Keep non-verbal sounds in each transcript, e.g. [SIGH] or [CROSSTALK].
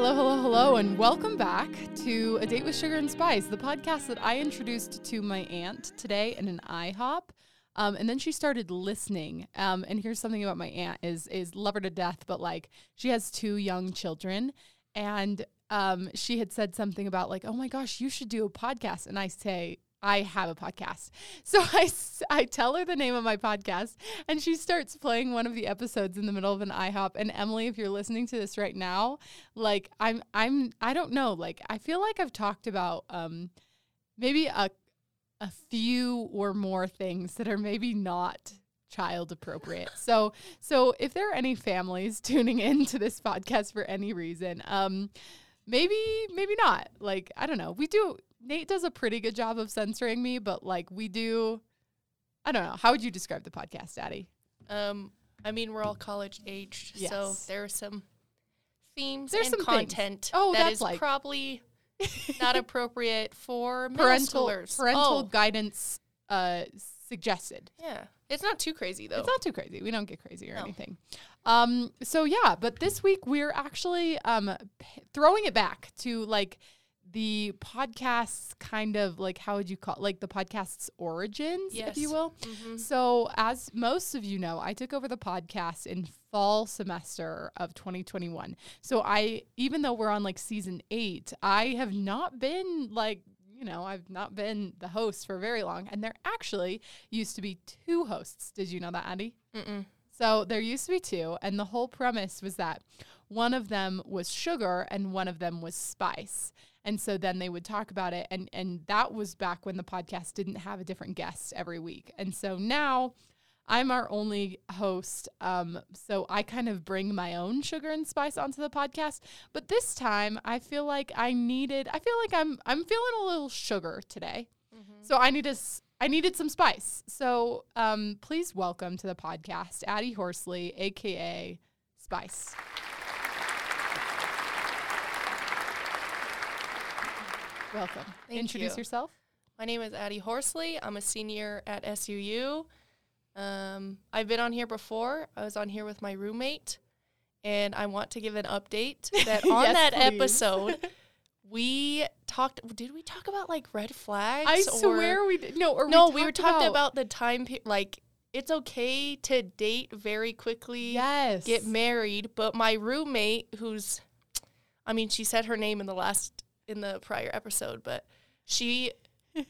Hello, hello, hello, and welcome back to A Date with Sugar and Spice, the podcast that I introduced to my aunt today in an IHOP. Um, and then she started listening. Um, and here's something about my aunt is is love her to death, but like she has two young children, and um, she had said something about like, oh my gosh, you should do a podcast. And I say, I have a podcast. [LAUGHS] So I, I tell her the name of my podcast and she starts playing one of the episodes in the middle of an IHOP. And Emily, if you're listening to this right now, like I'm, I'm, I don't know, like I feel like I've talked about um, maybe a, a few or more things that are maybe not child appropriate. so, so if there are any families [LAUGHS] tuning in to this podcast for any reason, um, maybe, maybe not. Like, I don't know. We do, Nate does a pretty good job of censoring me, but like we do, I don't know. How would you describe the podcast, Daddy? Um, I mean, we're all college aged, so there are some themes There's and some things. content Oh, that that's is like- probably [LAUGHS] not appropriate for Parental schoolers. parental Oh, guidance uh, suggested. yeah, it's not too crazy though. It's not too crazy. We don't get crazy or No. anything. Um, so yeah, but this week we're actually um p- throwing it back to like the podcast's kind of like how would you call it? like the podcast's origins, if you Yes. will. Mhm. So, as most of you know, I took over the podcast in fall semester of 2021. So, I even though we're on like season 8, I have not been like, you know, I've not been the host for very long and there actually used to be two hosts. Did you know that, Andy? Mm-mm. So, there used to be two and the whole premise was that one of them was sugar and one of them was spice. And so then they would talk about it and and that was back when the podcast didn't have a different guest every week. And so now I'm our only host. Um, so I kind of bring my own sugar and spice onto the podcast. But this time I feel like I needed I feel like I'm I'm feeling a little sugar today. So I need s- I needed some spice. So um, please welcome to the podcast Addie Horsley, aka Spice. Welcome. Thank Introduce you. yourself. My name is Addie Horsley. I'm a senior at SUU. Um, I've been on here before. I was on here with my roommate, and I want to give an update [LAUGHS] that on Yes, that please. episode we talked. Did we talk about like red flags? I or- swear we did. No, or no, we, we, were talked talking about, the time pe- like it's okay to date very quickly, yes, get married, but my roommate who's I mean, she said her name in the last in the prior episode, but she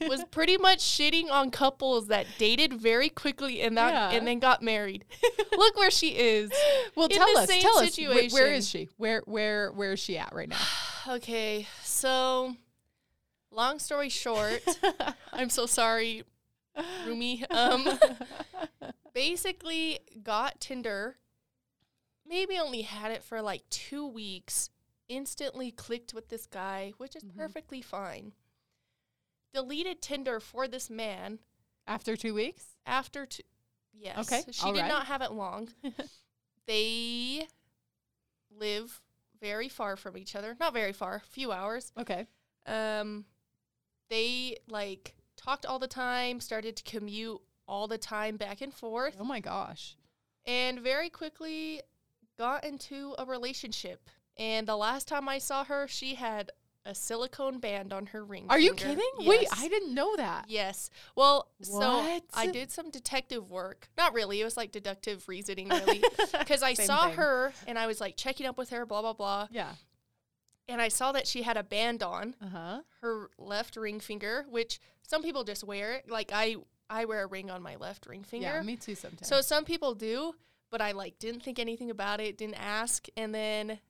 was pretty much shitting on couples that dated very quickly and that Yeah. and then got married. [LAUGHS] Look where she is. Well, in tell the us. same Tell us. Wh- where situation. she? Where where where is she at right now? [SIGHS] Okay, so long story short, [LAUGHS] I'm so sorry, Rumi. Um, [LAUGHS] basically got Tinder. Maybe only had it for like two weeks. Instantly clicked with this guy, which is Mhm. perfectly fine. Deleted Tinder for this man After two weeks. after two. Yes. Okay, So She all did right. not have it long. [LAUGHS] they live very far from each other. Not very far, a few hours. Okay. Um, they like talked all the time, started to commute all the time back and forth, Oh my gosh. and very quickly got into a relationship. And the last time I saw her, she had a silicone band on her ring. Are you finger. kidding? Wait, I didn't know that. Yes. Well, so I did some detective work. Not really. It was like deductive reasoning, [LAUGHS] really. Because I Same saw thing. her and I was like checking up with her, blah, blah, blah. Yeah. And I saw that she had a band on Uh huh. her left ring finger, which some people just wear it. Like I, I wear a ring on my left ring finger. Yeah, me too. Sometimes. so some people do, but I like didn't think anything about it, didn't ask. And then,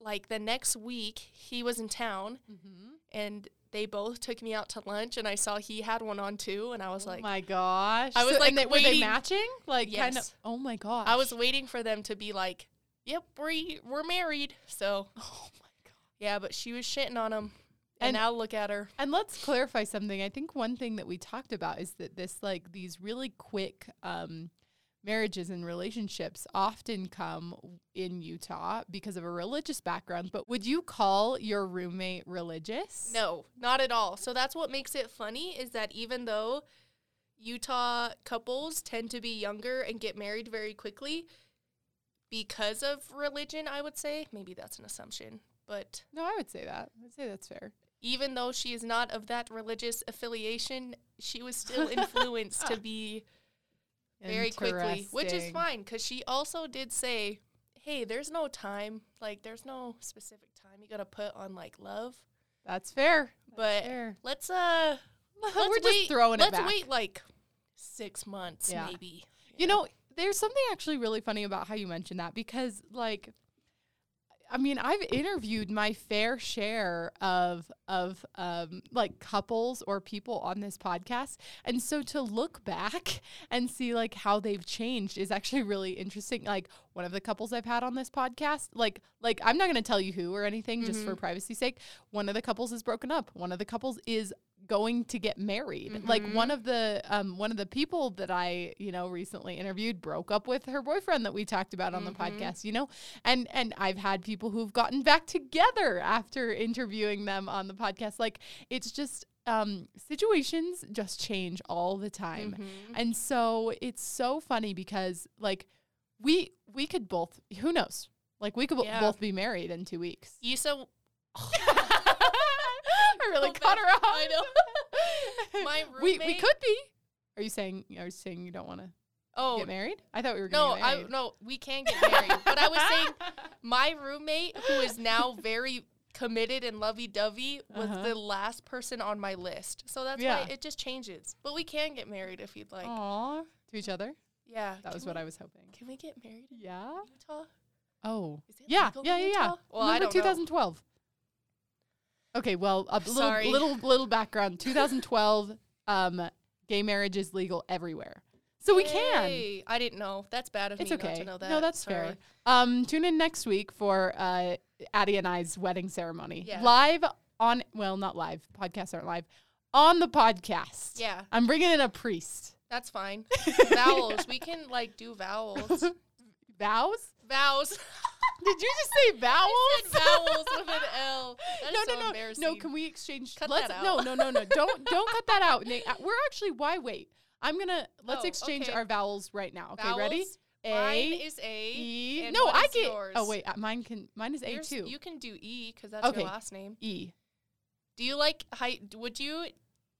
like the next week, he was in town mm-hmm. and they both took me out to lunch, and I saw he had one on too, and I was oh like, my gosh. I was, So- like, and they, were they matching? Like kind of. Oh my gosh. I was waiting for them to be like, "Yep, we we're married." So Oh my god. yeah, but she was shitting on him, And- and, now look at her. And let's clarify something. I think one thing that we talked about is that this like these really quick um marriages and relationships often come in Utah because of a religious background. But would you call your roommate religious? No, not at all. So that's what makes it funny is that even though Utah couples tend to be younger and get married very quickly because of religion, I would say, maybe that's an assumption. but No, I would say that. I'd say that's fair. even though she is not of that religious affiliation, she was still [LAUGHS] influenced to be very quickly, which is fine because she also did say, "Hey, there's no time. Like, there's no specific time you gotta put on like love. That's fair. That's But fair. let's uh, [LAUGHS] let's we're just wait, throwing let's it back. wait like six months, Yeah. maybe. You know, there's something actually really funny about how you mentioned that because, like, I mean, I've interviewed my fair share of of um, like couples or people on this podcast, and so to look back [LAUGHS] and see like how they've changed is actually really interesting. Like one of the couples I've had on this podcast, like like I'm not going to tell you who or anything just for privacy's sake. One of the couples is broken up. One of the couples is going to get married. Like one of the um one of the people that I, you know, recently interviewed broke up with her boyfriend that we talked about on the podcast, you know? And and I've had people who've gotten back together after interviewing them on the podcast. Like it's just um situations just change all the time. And so it's so funny because like we we could both who knows? Like we could Yeah. both be married in 2 weeks. You I [LAUGHS] really cut her off. I know. [LAUGHS] My we we could be. Are you saying are you saying you don't want to oh get married? I thought we were no, going to I no, we can get married. but I was saying [LAUGHS] my roommate, who is now very committed and lovey dovey, was Uh-huh. the last person on my list. So that's Yeah. why it just changes. But we can get married if you'd like. Aw, to each other. Yeah, That was can what I was hoping. Can we get married Yeah. Utah? Oh. Is it Yeah. Yeah. Yeah. Yeah. Well, I don't know. 2012. Okay. Well, a little little little background. 2012. Um, gay marriage is legal everywhere, so we can. I didn't know. That's bad of It's me okay. not to know that. No, that's Sorry. fair. Um, tune in next week for uh, Addie and I's wedding ceremony. Yeah. Live on, well, not live. Podcasts aren't live. On the podcast. Yeah, I'm bringing in a priest. that's fine. [LAUGHS] vowels. We can like do vowels. [LAUGHS] Vows? Vows. [LAUGHS] Did you just say vowels? said vowels with an L. That no, so no, no, embarrassing. no. Can we exchange? Cut let's, that No, out. no, no, no. no. Don't, don't cut that out. Nate, uh, we're actually. Why wait? I'm gonna let's Oh, exchange okay. our vowels right now. Okay, ready? A, Mine is A. E. No, I get. yours? Oh wait, uh, mine can. Mine is A too. You can do E because that's Okay. your last name. E. Do you like hy- Would you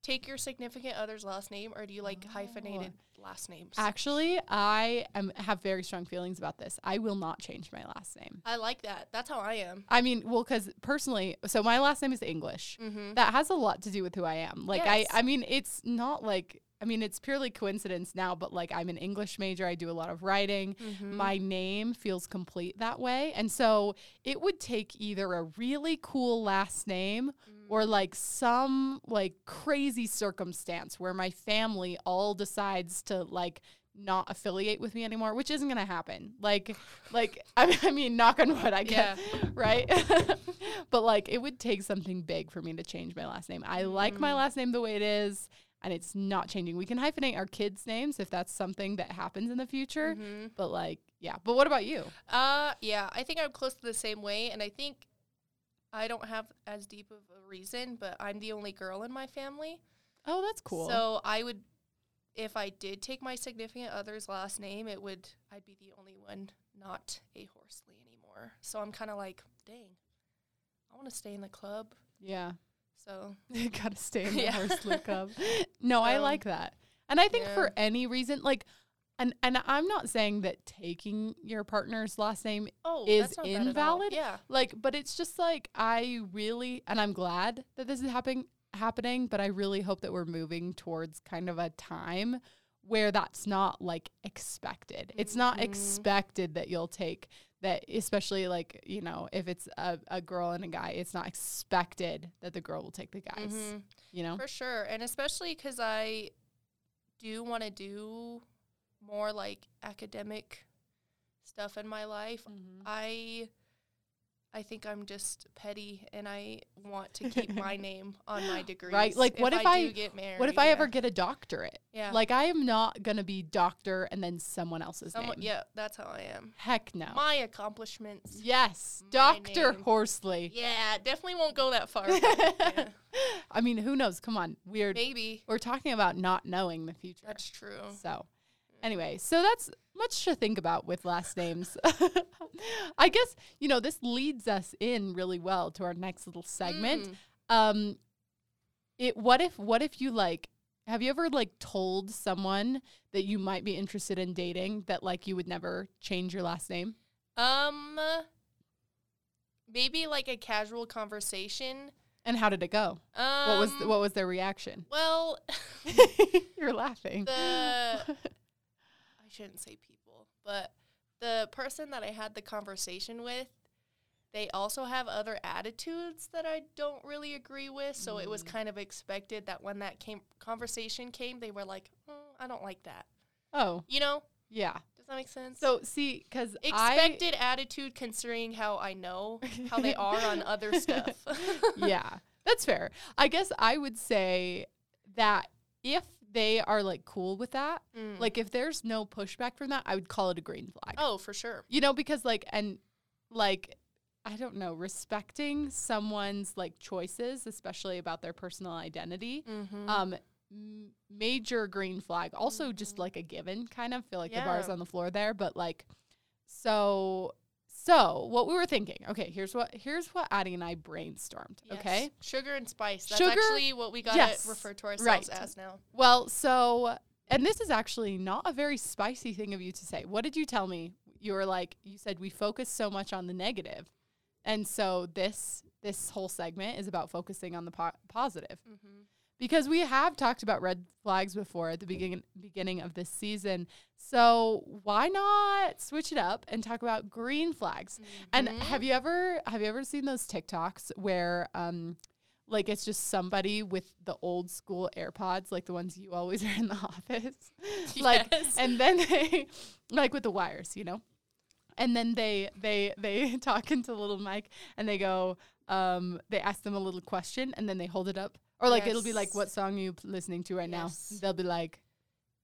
take your significant other's last name, or do you like hyphenated last names? Actually, I am have very strong feelings about this. I will not change my last name. I like that. That's how I am. I mean, well, because personally, so my last name is English. Mm-hmm. That has a lot to do with who I am. Like, Yes. I, I mean, it's not like, I mean, it's purely coincidence now, but like, I'm an English major. I do a lot of writing. Mm-hmm. My name feels complete that way. And so it would take either a really cool last name or Mm. like some like crazy circumstance where my family all decides to like not affiliate with me anymore, which isn't gonna happen. Like, [SIGHS] like [LAUGHS] I, I mean, knock on wood, I guess, right? [LAUGHS] but like, it would take something big for me to change my last name. I like my Mm. last name the way it is, and it's not changing. We can hyphenate our kids' names if that's something that happens in the future. Mhm. But like, yeah. But what about you? Uh, yeah, I think I'm close to the same way, and I think I don't have as deep of a reason, but I'm the only girl in my family. Oh, that's cool. So I would, if I did take my significant other's last name, it would I'd be the only one not a Horsley anymore. So I'm kind of like, dang, I want to stay in the club. yeah. So [LAUGHS] You gotta stay in the [LAUGHS] Yeah. look up. [LAUGHS] No, I Um, like that. And I think yeah. for any reason, like and and I'm not saying that taking your partner's last name oh, Is that's not bad at all. invalid? Yeah, like but it's just like I really and I'm glad that this is happening happening, but I really hope that we're moving towards kind of a time where that's not like expected. It's not Mhm. expected that you'll take that especially like, you know, if it's a, a girl and a guy, it's not expected that the girl will take the guys. Mhm. You know? for sure, and especially because I do want to do more like academic stuff in my life. Mhm. I I think I'm just petty and I want to keep my [LAUGHS] name on my degree. Right? Like, what if I- do get married? What if I yeah. ever get a doctorate? Yeah. Like I am not gonna be doctor and then someone else's Someone, name. yeah, that's how I am. Heck no. My accomplishments. yes, Doctor. Horsley. Yeah, definitely won't go that far. [LAUGHS] yeah. I mean, who knows? Come on, we're Maybe we're talking about not knowing the future. that's true. So, Anyway, so that's much to think about with last names. [LAUGHS] I guess, you know, this leads us in really well to our next little segment. Mm. Um it what if what if you like have you ever like told someone that you might be interested in dating that like you would never change your last name? Um, maybe like a casual conversation. And how did it go? Um, what was th- what was their reaction? well, [LAUGHS] You're laughing. [LAUGHS] the shouldn't say people, but the person that I had the conversation with, they also have other attitudes that I don't really agree with. So it was Mm. kind of expected that when that came conversation came, they were like, "Oh, I don't like that." oh, You know? yeah. Does that make sense? So see, because expected attitude considering how I know how they are on [LAUGHS] other stuff. yeah, that's fair. I guess I would say that if they are like cool with that, Mm. like if there's no pushback from that, I would call it a green flag. oh, for sure. You know, because like and like I don't know, respecting someone's like choices, especially about their personal identity. Mm-hmm. Um m- major green flag. Also just Mhm. like a given kind of feel like the bar's on the floor there, but like so so what we were thinking. Okay, here's what here's what Addie and I brainstormed, okay? Sugar and spice. That's Sugar- actually what we gotta yes, refer to ourselves right. as now. Well, so and this is actually not a very spicy thing of you to say. What did you tell me? You were like you said we focus so much on the negative. And so this this whole segment is about focusing on the po- positive. Mm-hmm. Because we have talked about red flags before at the beginning beginning of this season. So why not switch it up and talk about green flags? And Mm-hmm. have you ever have you ever seen those TikToks where um like it's just somebody with the old school AirPods, like the ones you always [LAUGHS] are in the office. [LAUGHS] like and then [LAUGHS] they like with the wires, you know? And then they they they talk into little mic and they go, um, they ask them a little question and then they hold it up. Or like it'll be like, what song are you p- listening to right Yes. now? They'll be like,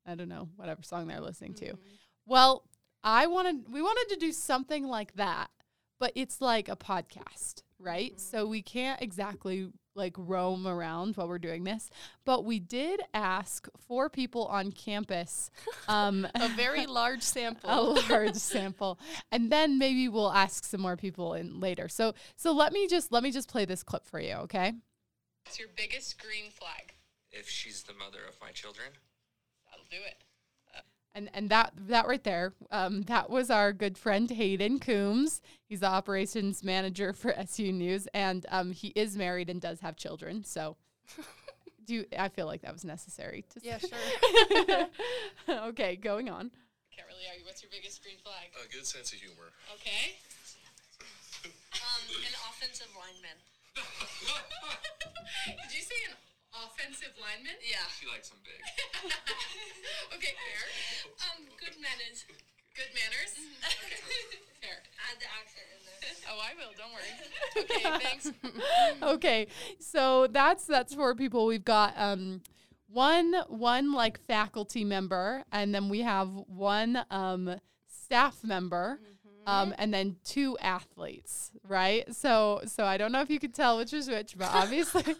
I don't know, whatever song they're listening to. Mhm. Well, I wanted we wanted to do something like that, but it's like a podcast, right? Mhm. So we can't exactly like roam around while we're doing this, but we did ask four people on campus um [LAUGHS] A very [LAUGHS] large sample. a large [LAUGHS] sample and then maybe we'll ask some more people in later. So so let me just let me just play this clip for you, okay? What's your biggest green flag? if she's the mother of my children. That'll do it. And and that that right there, um, that was our good friend Hayden Coombs. He's the operations manager for [LAUGHS] SU News, and um, he is married and does have children. So, [LAUGHS] do you, I feel like that was necessary? To Yeah, sure. [LAUGHS] okay, going on. Can't really argue. What's your biggest green flag? A good sense of humor. Okay. [COUGHS] Um, an offensive lineman. [LAUGHS] Did you say an offensive lineman? Yeah. She likes them big. [LAUGHS] okay, fair. Um, good manners. Good manners. [LAUGHS] Okay, fair. Add the accent in there. Oh, I will. Don't worry. Okay, thanks. okay, so that's that's for people. We've got um, one one like faculty member, and then we have one um, staff member. Um, and then two athletes, right? So, so I don't know if you could tell which was which, but obviously,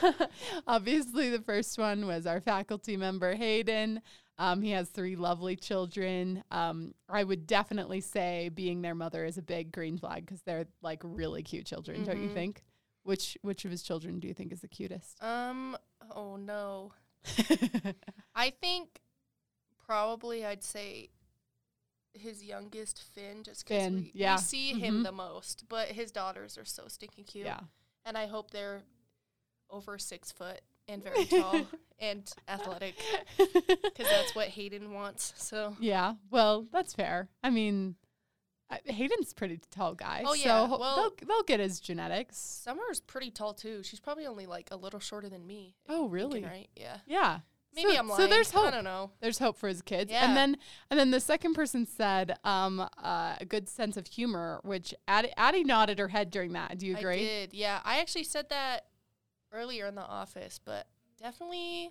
[LAUGHS] obviously, the first one was our faculty member Hayden. Um, he has three lovely children. Um, I would definitely say being their mother is a big green flag because they're like really cute children, don't you Mhm. think? Which which of his children do you think is the cutest? um. Oh no. [LAUGHS] I think probably I'd say his youngest Finn, just because we, yeah. we see him Mhm. the most. But his daughters are so stinking cute. yeah. and I hope they're over six foot and very tall [LAUGHS] and athletic because [LAUGHS] that's what Hayden wants. So Yeah, well, that's fair. I mean, Hayden's a pretty tall guy. Oh, so yeah, ho- well- they'll they'll get his genetics. Summer's pretty tall too. She's probably only like a little shorter than me. Oh, I'm thinking really? Right? Yeah. Yeah. Maybe so, I'm lying. So there's hope. I don't know. There's hope for his kids. Yeah. And then and then the second person said um, uh, a good sense of humor, which Addie, Addie nodded her head during that. Do you agree? I did. Yeah, I actually said that earlier in the office, but definitely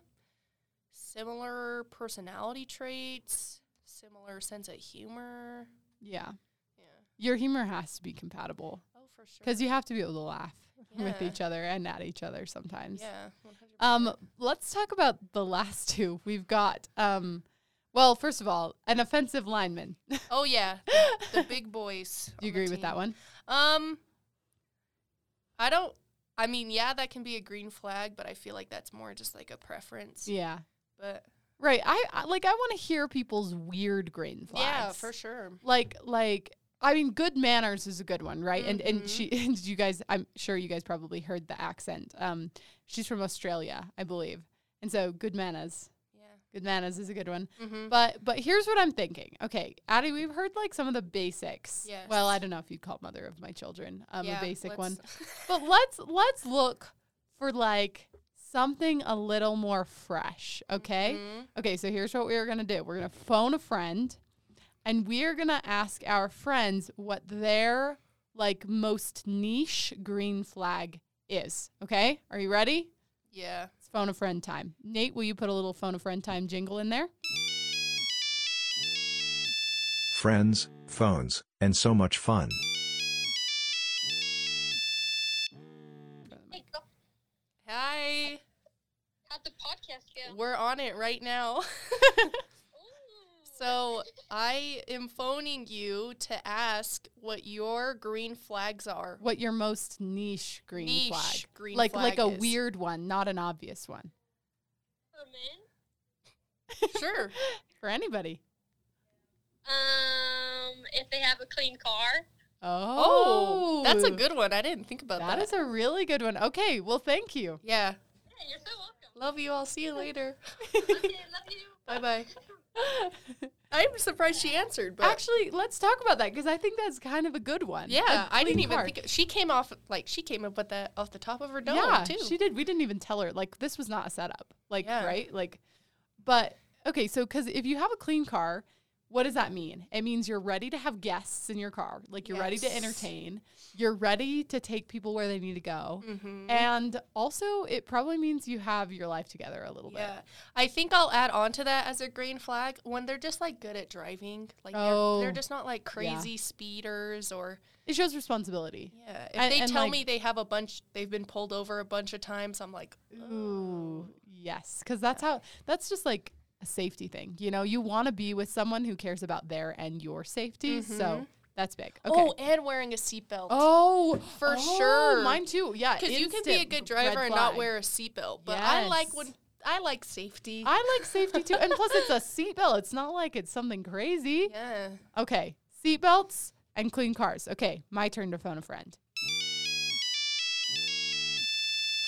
similar personality traits, similar sense of humor. Yeah. Yeah. Your humor has to be compatible Oh, for sure. because you have to be able to laugh with each other and at each other sometimes. yeah. 100%. Um, let's talk about the last two. We've got um, Well, first of all, an offensive lineman. [LAUGHS] Oh yeah, the, the big boys. Do you agree with that one? Um, I don't. I mean, yeah, that can be a green flag, but I feel like that's more just like a preference. Yeah. But Right. I, I like I want to hear people's weird green flags. yeah, for sure. Like like I mean good manners is a good one, right? And and Mhm. she [LAUGHS] did you guys I'm sure you guys probably heard the accent. Um she's from Australia, I believe. And so good manners. Yeah. Good manners is a good one. Mm-hmm. But but here's what I'm thinking. Okay, Addie, we've heard like some of the basics. Yes. Well, I don't know if you'd call mother of my children um, yeah, a basic one. [LAUGHS] But let's let's look for like something a little more fresh, okay? Mhm. Okay, so here's what we're gonna do. We're gonna phone a friend, and we're gonna ask our friends what their like most niche green flag is. Okay, are you ready? Yeah. It's phone a friend time. Nate, will you put a little phone a friend time jingle in there? friends, phones, and so much fun. Hi. How'd the podcast go? We're on it right now. [LAUGHS] Ooh. so I am phoning you to ask what your green flags are. What your most niche green Niche flag? green like like a is. weird one, not an obvious one For men? Sure. [LAUGHS] for anybody. Um, if they have a clean car. Oh, that's a good one. I didn't think about that. That is a really good one. Okay, well, thank you. yeah. Yeah, you're so welcome. Love you. I'll see you [LAUGHS] later. okay, love you. bye bye. [LAUGHS] [LAUGHS] I'm surprised she answered, but Actually, let's talk about that because I think that's kind of a good one. yeah, I didn't even think she came off like she came up with that off the top of her dome yeah, too. she did. We didn't even tell her like this was not a setup. Like Yeah. right, like, but okay. So because if you have a clean car, what does that mean? It means you're ready to have guests in your car. Like you're ready to entertain. You're ready to take people where they need to go. Mhm. And also, it probably means you have your life together a little Yeah, I think I'll add on to that as a green flag when they're just like good at driving. Like Oh, they're, they're just not like yeah. crazy speeders or. It shows responsibility. yeah. If And- they and, tell like- me they have a bunch, they've been pulled over a bunch of times. I'm like, Ooh, yes, because that's how. That's just like a safety thing. You know, you want to be with someone who cares about their and your safety. So Mhm. that's big. Okay. oh, and wearing a seatbelt. Oh, For oh, sure. Mine too. Yeah, because you can be a good driver and not wear a seatbelt. But I like when I like safety. I like safety too, and plus it's a seatbelt. It's not like it's something crazy. yeah. Okay, seatbelts and clean cars. Okay, my turn to phone a friend.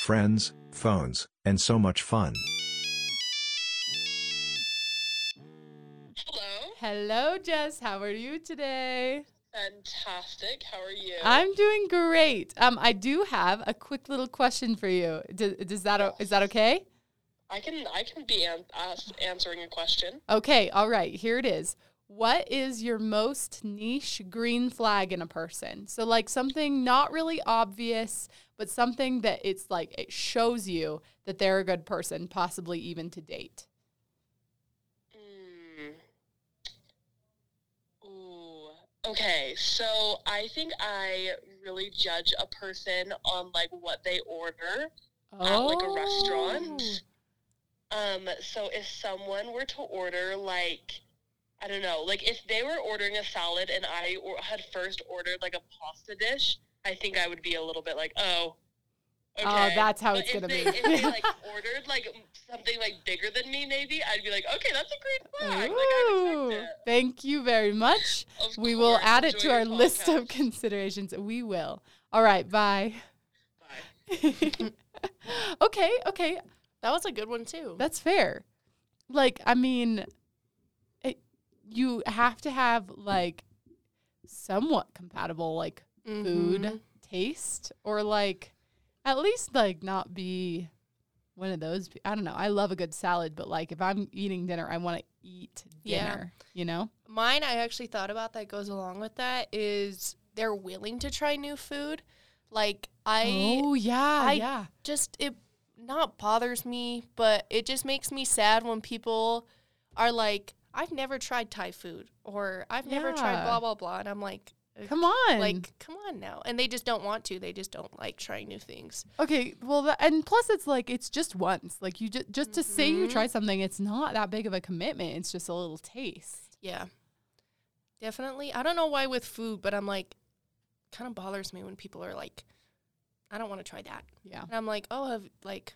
Friends, phones, and so much fun. Hello. Jess. How are you today? Fantastic. How are you? I'm doing great. Um, I do have a quick little question for you. Does, does that o- is that okay? I can I can be an- ask, answering a question. Okay, all right, here it is. What is your most niche green flag in a person? So, like something not really obvious, but something that it's like it shows you that they're a good person, possibly even to date. Mm. Ooh. Okay, so I think I really judge a person on like what they order at like a restaurant. Um, so if someone were to order like I don't know, like if they were ordering a salad and I or- had first ordered like a pasta dish, I think I would be a little bit like, oh, okay. Oh, that's how But it's gonna they, be. if they like [LAUGHS] ordered like something like bigger than me, maybe I'd be like, okay, that's a great flag. Ooh, respect it. thank you very much. [LAUGHS] Of We will add it enjoy to your our list of considerations. We will. All right, bye. Bye. [LAUGHS] okay, okay. That was a good one too. That's fair. Like, I mean, it, you have to have like somewhat compatible like food Mhm. taste or like at least like not be one of those pe- I don't know. I love a good salad, but like if I'm eating dinner, I want to eat Yeah. dinner, you know? Mine, I actually thought about that goes along with that is they're willing to try new food. Like I oh, yeah, I- yeah. just it not bothers me, but it just makes me sad when people are like, I've never tried Thai food or I've never tried blah blah blah, and I'm like, Come on. Like, come on now. And they just don't want to. They just don't like trying new things. Okay, well, and plus it's like it's just once. Like you just just to say you try mm-hmm. something, it's not that big of a commitment. It's just a little taste. Yeah. Definitely. I don't know why with food, but I'm like, kind of bothers me when people are like, I don't want to try that. Yeah. And I'm like, oh, have like,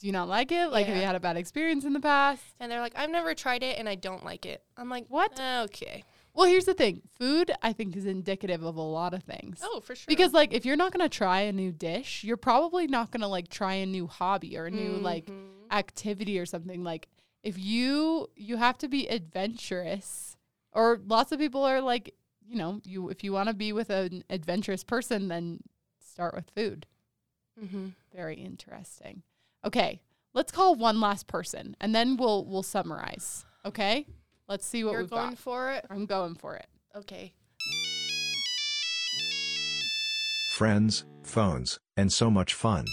Do you not like it? Like, have you had a bad experience in the past? and they're like, I've never tried it and I don't like it. I'm like, What? Okay. Well, here's the thing: food, I think, is indicative of a lot of things. Oh, for sure. Because like, if you're not gonna try a new dish, you're probably not gonna like try a new hobby or a new like Mhm. activity or something. Like, if you you have to be adventurous, or lots of people are like, you know, you if you want to be with an adventurous person, then start with food. Mhm. Very interesting. Okay, let's call one last person, and then we'll we'll summarize. Okay, let's see what You're we've going got. for it? I'm going for it. Okay. Friends, phones, and so much fun.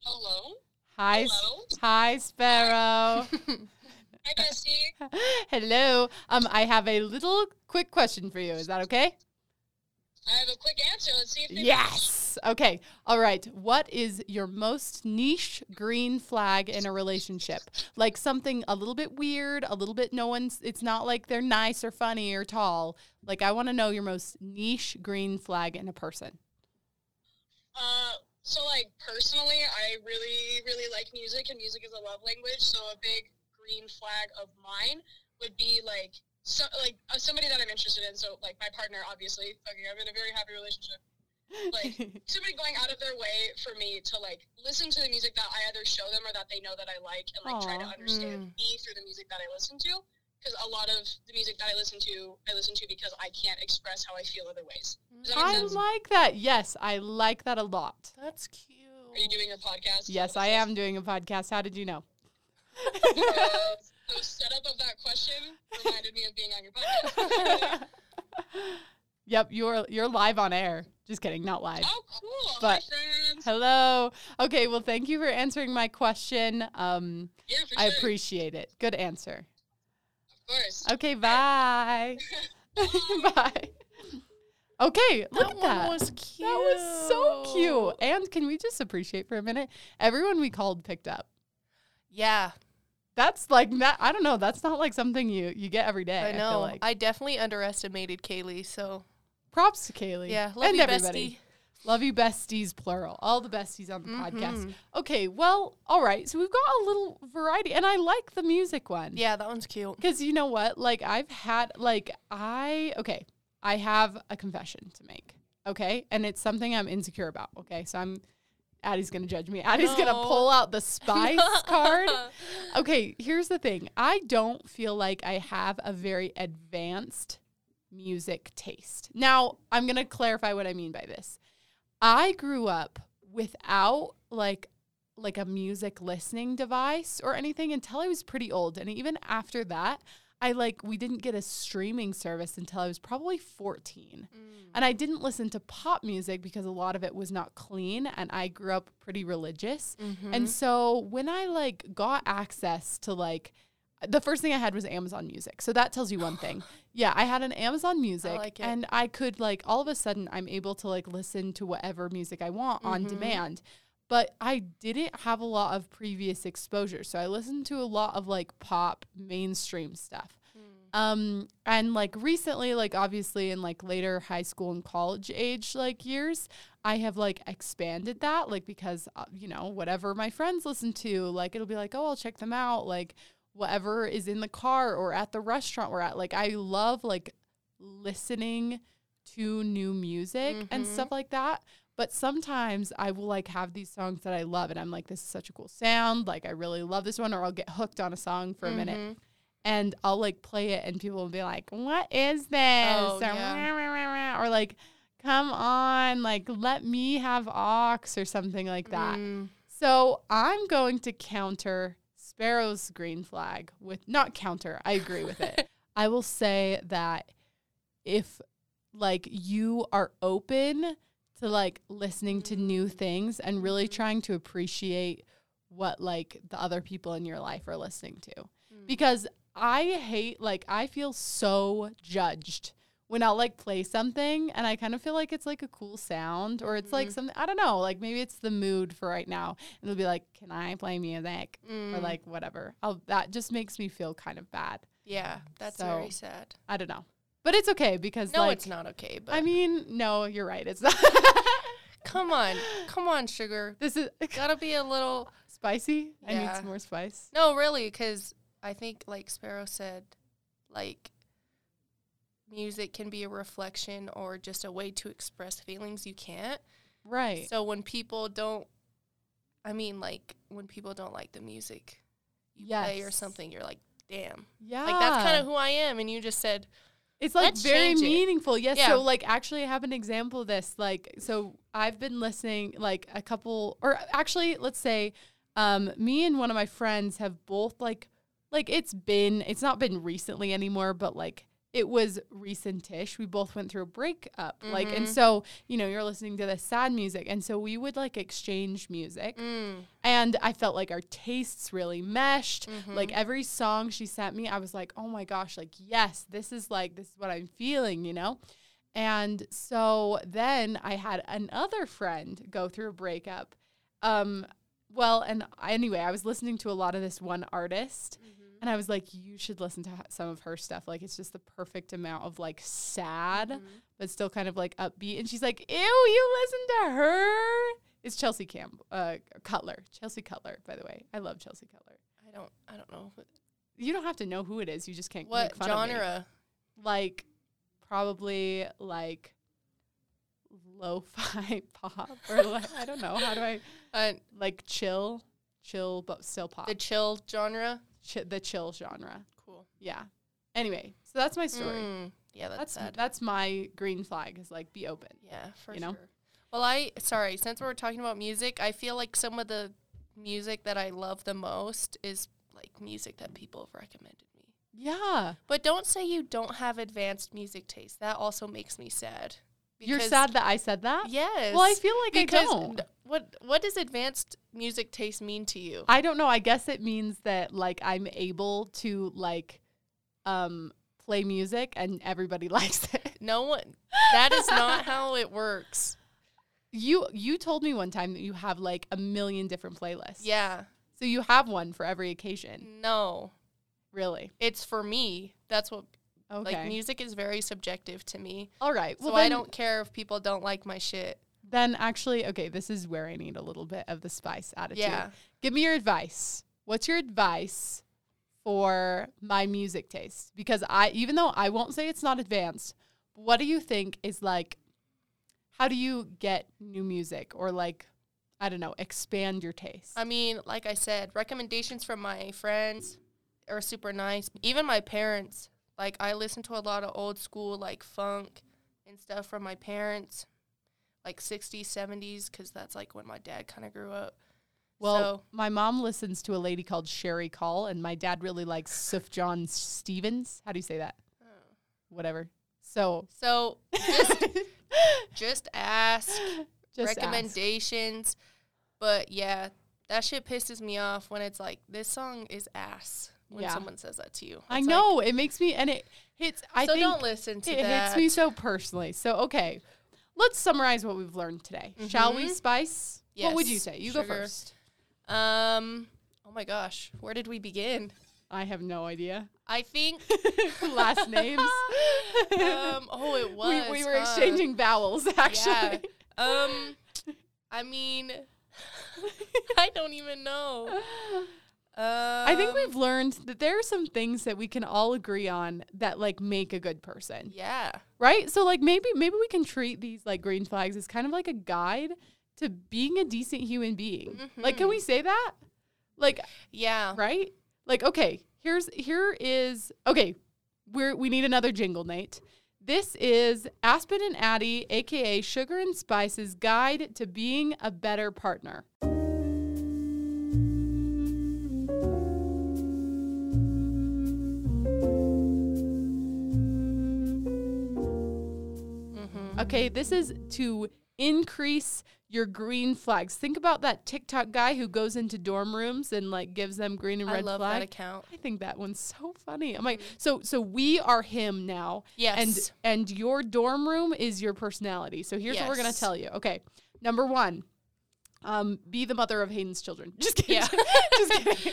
Hello? Hi, Hello? hi, Sparrow. Hi, Bestie. [LAUGHS] Hello. Um, I have a little quick question for you. Is that okay? I have a quick answer. Let's see if they Yes. Okay. All right. What is your most niche green flag in a relationship? Like something a little bit weird, a little bit no one's it's not like they're nice or funny or tall. Like I want to know your most niche green flag in a person. Uh, so like personally, I really, really like music, and music is a love language. So a big green flag of mine would be like, so like uh, somebody that I'm interested in. So like my partner, obviously, fucking, I'm in a very happy relationship. Like [LAUGHS] somebody going out of their way for me to like listen to the music that I either show them or that they know that I like, and like try to understand Mm. me through the music that I listen to. Because a lot of the music that I listen to, I listen to because I can't express how I feel other ways. Does I sense? like that. Yes, I like that a lot. That's cute. Are you doing a podcast? Yes, I am doing a podcast. How did you know? [LAUGHS] Uh, the setup of that question reminded me of being on your podcast. [LAUGHS] yep, you're you're live on air. Just kidding, not live. oh, cool. But- Hi, friends. Hello. Okay, well, thank you for answering my question. Um, Yeah, for I sure. appreciate it. Good answer. Of course. Okay, bye. [LAUGHS] [LAUGHS] bye. Okay, look that at one that. was cute. that was so cute. And can we just appreciate for a minute? Everyone we called picked up. Yeah, That's like not, I don't know. That's not like something you you get every day. I I, know. I, like. definitely underestimated Kaylee. So Props to Kaylee. yeah, love and you, everybody. bestie. Love you, besties, plural. All the besties on the podcast. Mhm. Okay, well, all right. So we've got a little variety, and I like the music one. Yeah, that one's cute. Because you know what? Like, I've had, like, I, okay, I have a confession to make. Okay. And it's something I'm insecure about. Okay. So I'm, Addie's to judge me. Addie's going to pull out the [LAUGHS] spice card. Okay. Here's the thing I don't feel like I have a very advanced music taste. Now, I'm to clarify what I mean by this. I grew up without like like a music listening device or anything until I was pretty old and even after that I like we didn't get a streaming service until I was probably 14. And I didn't listen to pop music because a lot of it was not clean and I grew up pretty religious. Mm-hmm. And so when I like got access to like the first thing I had was Amazon Music. So that tells you one thing. [LAUGHS] Yeah, I had an Amazon Music like it. and I could like all of a sudden I'm able to like listen to whatever music I want on Mhm. demand. But I didn't have a lot of previous exposure. So I listened to a lot of like pop mainstream stuff. Um and like recently like obviously in like later high school and college age like years I have like expanded that like because uh, you know whatever my friends listen to like it'll be like oh I'll check them out like whatever is in the car or at the restaurant we're at like I love like listening to new music and Mhm. stuff like that but sometimes I will like have these songs that I love and I'm like this is such a cool sound like I really love this one or I'll get hooked on a song for a minute Mhm. and I'll like play it and people will be like, What is this? Oh, or, yeah. Or like, come on, like let me have aux or something like that. Mm. So I'm going to counter Sparrow's green flag with not counter, I agree with it. [LAUGHS] I will say that if like you are open to like listening to new things and really trying to appreciate what like the other people in your life are listening to. Because I hate like I feel so judged when I'll like play something and I kind of feel like it's like a cool sound or it's like Mhm. something I don't know, like maybe it's the mood for right now. And it'll be like, Can I play music? Or Mm, like whatever. I'll that just makes me feel kind of bad. yeah, that's so- very sad. I don't know. But it's okay because No, like it's not okay. But I mean, no, you're right. It's not [LAUGHS] come on, come on, sugar. this is [LAUGHS] Gotta be a little. spicy. I need some more spice. No, really, because I think, like Sparrow said, like music can be a reflection or just a way to express feelings you can't. Right. So when people don't, I mean, like when people don't like the music you play or something, you're like, damn. yeah. Like that's kind of who I am. And you just said, It's like Let's very meaningful. Yes. Yeah. So like actually I have an example of this. Like so I've been listening like a couple or actually let's say um me and one of my friends have both like like it's been it's not been recently anymore, but like it was recentish. We both went through a breakup. Like and Mhm. so, you know, you're listening to the sad music. And so we would like exchange music. mm, And I felt like our tastes really meshed. mhm. Like every song she sent me, I was like, oh my gosh, like, yes, this is like, this is what I'm feeling, you know? And so then I had another friend go through a breakup. Um, well, and anyway, I was listening to a lot of this one artist, and I was like, you should listen to some of her stuff. Like, it's just the perfect amount of like sad, Mhm. but still kind of like upbeat. And she's like, ew, you listen to her? It's Chelsea Campbell, uh, Cutler, Chelsea Cutler, by the way. I love Chelsea Cutler. I don't, I don't know You don't have to know who it is. You just can't. what make fun of genre. Like, probably like lo-fi [LAUGHS] pop or [LAUGHS] like I don't know. How do I Uh, like chill, chill but still pop? the chill genre. Chi- the chill genre. Cool. Yeah. Anyway, so that's my story. Mm, yeah, that's, that's sad. that's my green flag. Is like be open. Yeah, for you know? sure. Well, I sorry, since we're talking about music, I feel like some of the music that I love the most is like music that people have recommended me. Yeah. But don't say you don't have advanced music taste. That also makes me sad. You're sad that I said that. Yes. Well, I feel like I because don't. What what does advanced music taste mean to you? I don't know. I guess it means that like I'm able to like um play music and everybody [LAUGHS] likes it. no one. That is not [LAUGHS] how it works. You you told me one time that you have like a million different playlists. Yeah. So you have one for every occasion. No. Really? It's for me. That's what Okay. like music is very subjective to me. All right. So Well, I don't care if people don't like my shit. Then actually, okay, this is where I need a little bit of the spice attitude. Yeah. Give me your advice. What's your advice for my music taste? Because I, even though I won't say it's not advanced, what do you think is like, how do you get new music or like, I don't know, expand your taste? I mean, like I said, recommendations from my friends are super nice. Even my parents, like I listen to a lot of old school like funk and stuff from my parents, like 60s, 70s cuz that's like when my dad kind of grew up. Well, so, my mom listens to a lady called Sherry Call, and my dad really likes Sufjan Stevens. How do you say that? Oh. Whatever. So, so just [LAUGHS] just ask just ask. recommendations. But yeah, that shit pisses me off when it's like this song is ass when Yeah. someone says that to you. I It's like, know it makes me, and it hits. I so think don't listen to it that. hits me so personally. So, okay, let's summarize what we've learned today. Shall we, Mhm. Spice? What would you say? You go first. Um. Oh my gosh, where did we begin? I have no idea. I think [LAUGHS] Last names. [LAUGHS] um. Oh, it was. [LAUGHS] we, we were exchanging vowels, actually. Yeah. Um. I mean, I don't even know. Um, I think we've learned that there are some things that we can all agree on that like make a good person. Yeah. Right? So like maybe maybe we can treat these like green flags as kind of like a guide to being a decent human being. Like can we say that? Like Yeah. right? Like okay, here's here is okay, we're we need another jingle, Nate. This is Aspen and Addie, aka Sugar and Spice's guide to being a better partner. Okay, this is to increase your green flags. Think about that TikTok guy who goes into dorm rooms and like gives them green and I red love flag. that account. I think that one's so funny. I'm like, so so we are him now. Yes. And and your dorm room is your personality. So here's what we're gonna tell you. Okay. Number one. Um, be the mother of Hayden's children. [LAUGHS] [LAUGHS] Just kidding. Yeah. Just kidding.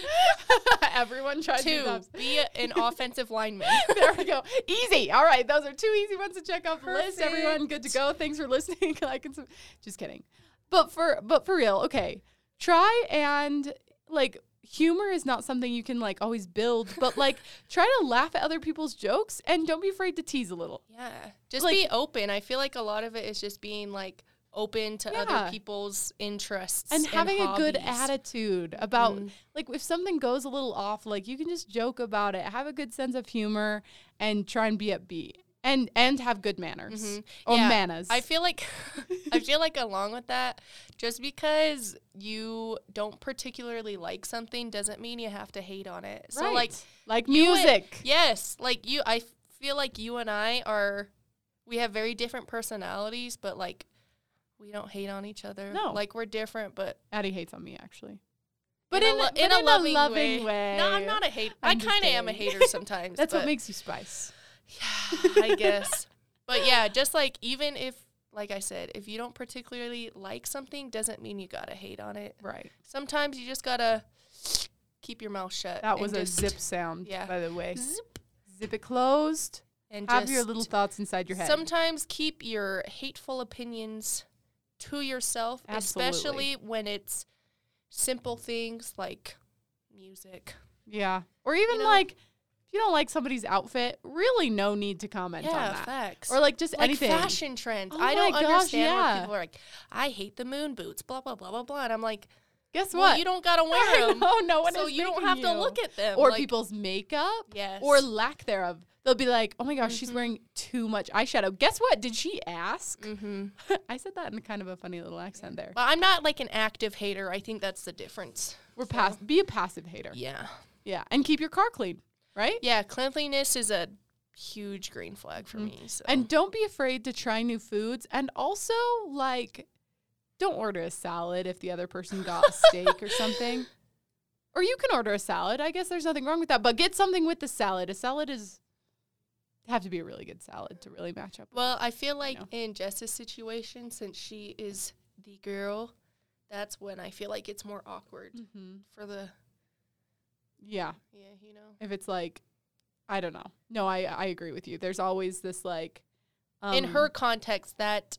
Everyone tries Two, these be a- an offensive lineman. [LAUGHS] There we go. Easy. All right. Those are two easy ones to check off the list. Everyone good to go. Thanks for listening. like and some, just kidding. But for but for real, okay. Try and like humor is not something you can like always build, but like try to laugh at other people's jokes and don't be afraid to tease a little. Yeah. Just Like- be open. I feel like a lot of it is just being like open to Yeah. other people's interests And having a good attitude about Mm. like if something goes a little off, like you can just joke about it, have a good sense of humor and try and be upbeat. And and have good manners. Mhm. Or Yeah, manners. I feel like [LAUGHS] I feel like along with that, just because you don't particularly like something doesn't mean you have to hate on it. So like like you and- music. yes, like you I feel like you and I are we have very different personalities, but like we don't hate on each other. No. Like we're different, but Addie hates on me actually. But in, in, a, lo- but in a loving, way. way. No, I'm not a hate. I I'm just kind of am a hater sometimes. [LAUGHS] That's what makes you spice. Yeah, I guess. [LAUGHS] But yeah, just like even if, like I said, if you don't particularly like something, doesn't mean you gotta hate on it. Right. Sometimes you just gotta keep your mouth shut. That was a just- zip sound, yeah. by the way. Zip. Zip it closed. And Have your little thoughts inside your head. Sometimes keep your hateful opinions to yourself, Absolutely. especially when it's simple things like music. yeah. Or even know? like if you don't like somebody's outfit, really no need to comment on Yeah, that. facts. Or like just like anything. fashion trends. Oh I don't gosh, understand yeah. when people are like, "I hate the moon boots," blah blah blah blah blah, and I'm like, Guess "Well, what? you don't gotta [LAUGHS] wear them, know, no one so you don't have to look at them." Or like, people's makeup. yes, Or lack thereof. They'll be like, oh my gosh, she's Mhm. wearing too much eyeshadow. Guess what? Did she ask? hmm [LAUGHS] I said that in kind of a funny little accent there. I'm not like an active hater. I think that's the difference. We're So, pass- be a passive hater. Yeah, Yeah. And keep your car clean, right? yeah. Cleanliness is a huge green flag for Mhm. me. So And don't be afraid to try new foods. And also, like, don't order a salad if the other person got a steak or something. [LAUGHS] Or you can order a salad. I guess there's nothing wrong with that. But get something with the salad. A salad is have to be a really good salad to really match up. with Well, I feel like know. in Jess's situation, since she is the girl, that's when I feel like it's more awkward hmm for the Yeah. yeah, you know. If it's like, I don't know. No, I I agree with you. There's always this like, um, in her context, that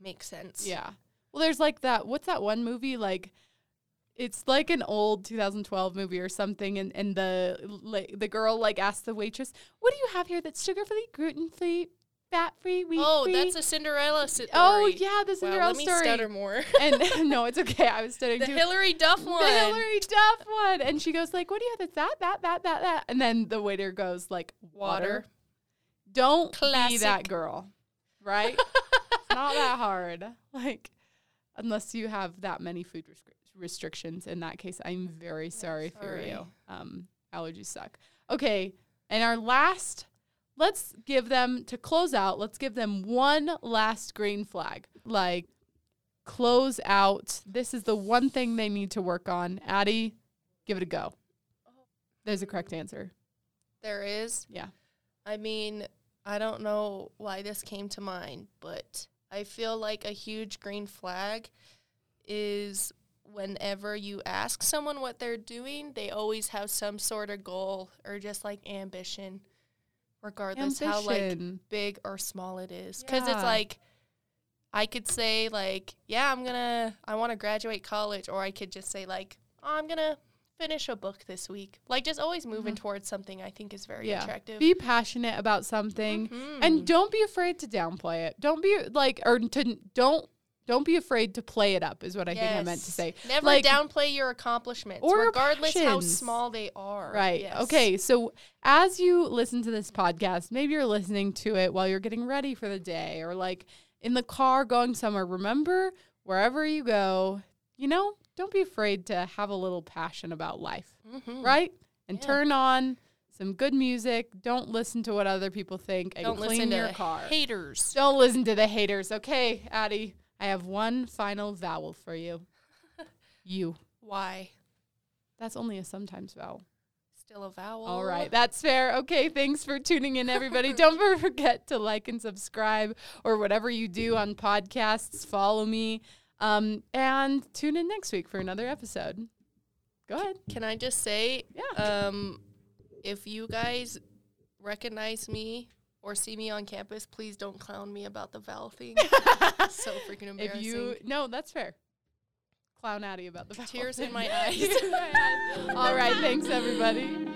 makes sense. Yeah. Well, there's like that. What's that one movie? Like, it's like an old 2012 movie or something, and and the like the girl like asks the waitress, "What do you have here that's sugar free, gluten free, fat free, wheat Oh, that's a Cinderella uh, oh, story. oh yeah, the Wow, Cinderella let me story. stutter more. [LAUGHS] and [LAUGHS] no, it's okay. I was stuttering the too. Hilary Duff one. The Hilary Duff one, and she goes like, "What do you have that's that, that, that, that, that?" And then the waiter goes like, "Water." Water. Don't be that girl, right? [LAUGHS] it's not that hard. Like, unless you have that many food restri- restrictions. In that case, I'm very sorry, for you. Um, allergies suck. Okay, and our last, let's give them to close out. Let's give them one last green flag. Like, close out. This is the one thing they need to work on. Addie, give it a go. There's a correct answer. There is. Yeah. I mean, I don't know why this came to mind, but I feel like a huge green flag is whenever you ask someone what they're doing, they always have some sort of goal or just like ambition, regardless how like big or small it is. Because Yeah. it's like, I could say, like, yeah, I'm gonna, I wanna graduate college, or I could just say, like, oh, I'm gonna finish a book this week. Like, just always moving towards something I think is very attractive. Be passionate about something Mhm. and don't be afraid to downplay it. Don't be like or to don't don't be afraid to play it up is what I think I meant to say. Never Like- downplay your accomplishments, Or regardless how small they are. Right. Yes. Okay. So as you listen to this podcast, maybe you're listening to it while you're getting ready for the day or like in the car going somewhere. Remember, wherever you go, you know, don't be afraid to have a little passion about life, Mhm. right? And Yeah. turn on some good music. Don't listen to what other people think and Don't clean listen to your car. haters. Don't listen to the haters. Okay, Addie. I have one final vowel for you. [LAUGHS] You. Why? That's only a sometimes vowel. Still a vowel. All right, that's fair. Okay, thanks for tuning in, everybody. [LAUGHS] Don't forget to like and subscribe or whatever you do on podcasts. Follow me. Um, and tune in next week for another episode. Go ahead. Can I just say, Yeah. um, if you guys recognize me or see me on campus, please don't clown me about the vowel thing. [LAUGHS] so freaking embarrassing. if you no, that's fair. Clown Addie about the vowel. Tears [LAUGHS] [LAUGHS] in my eyes. All right, thanks everybody.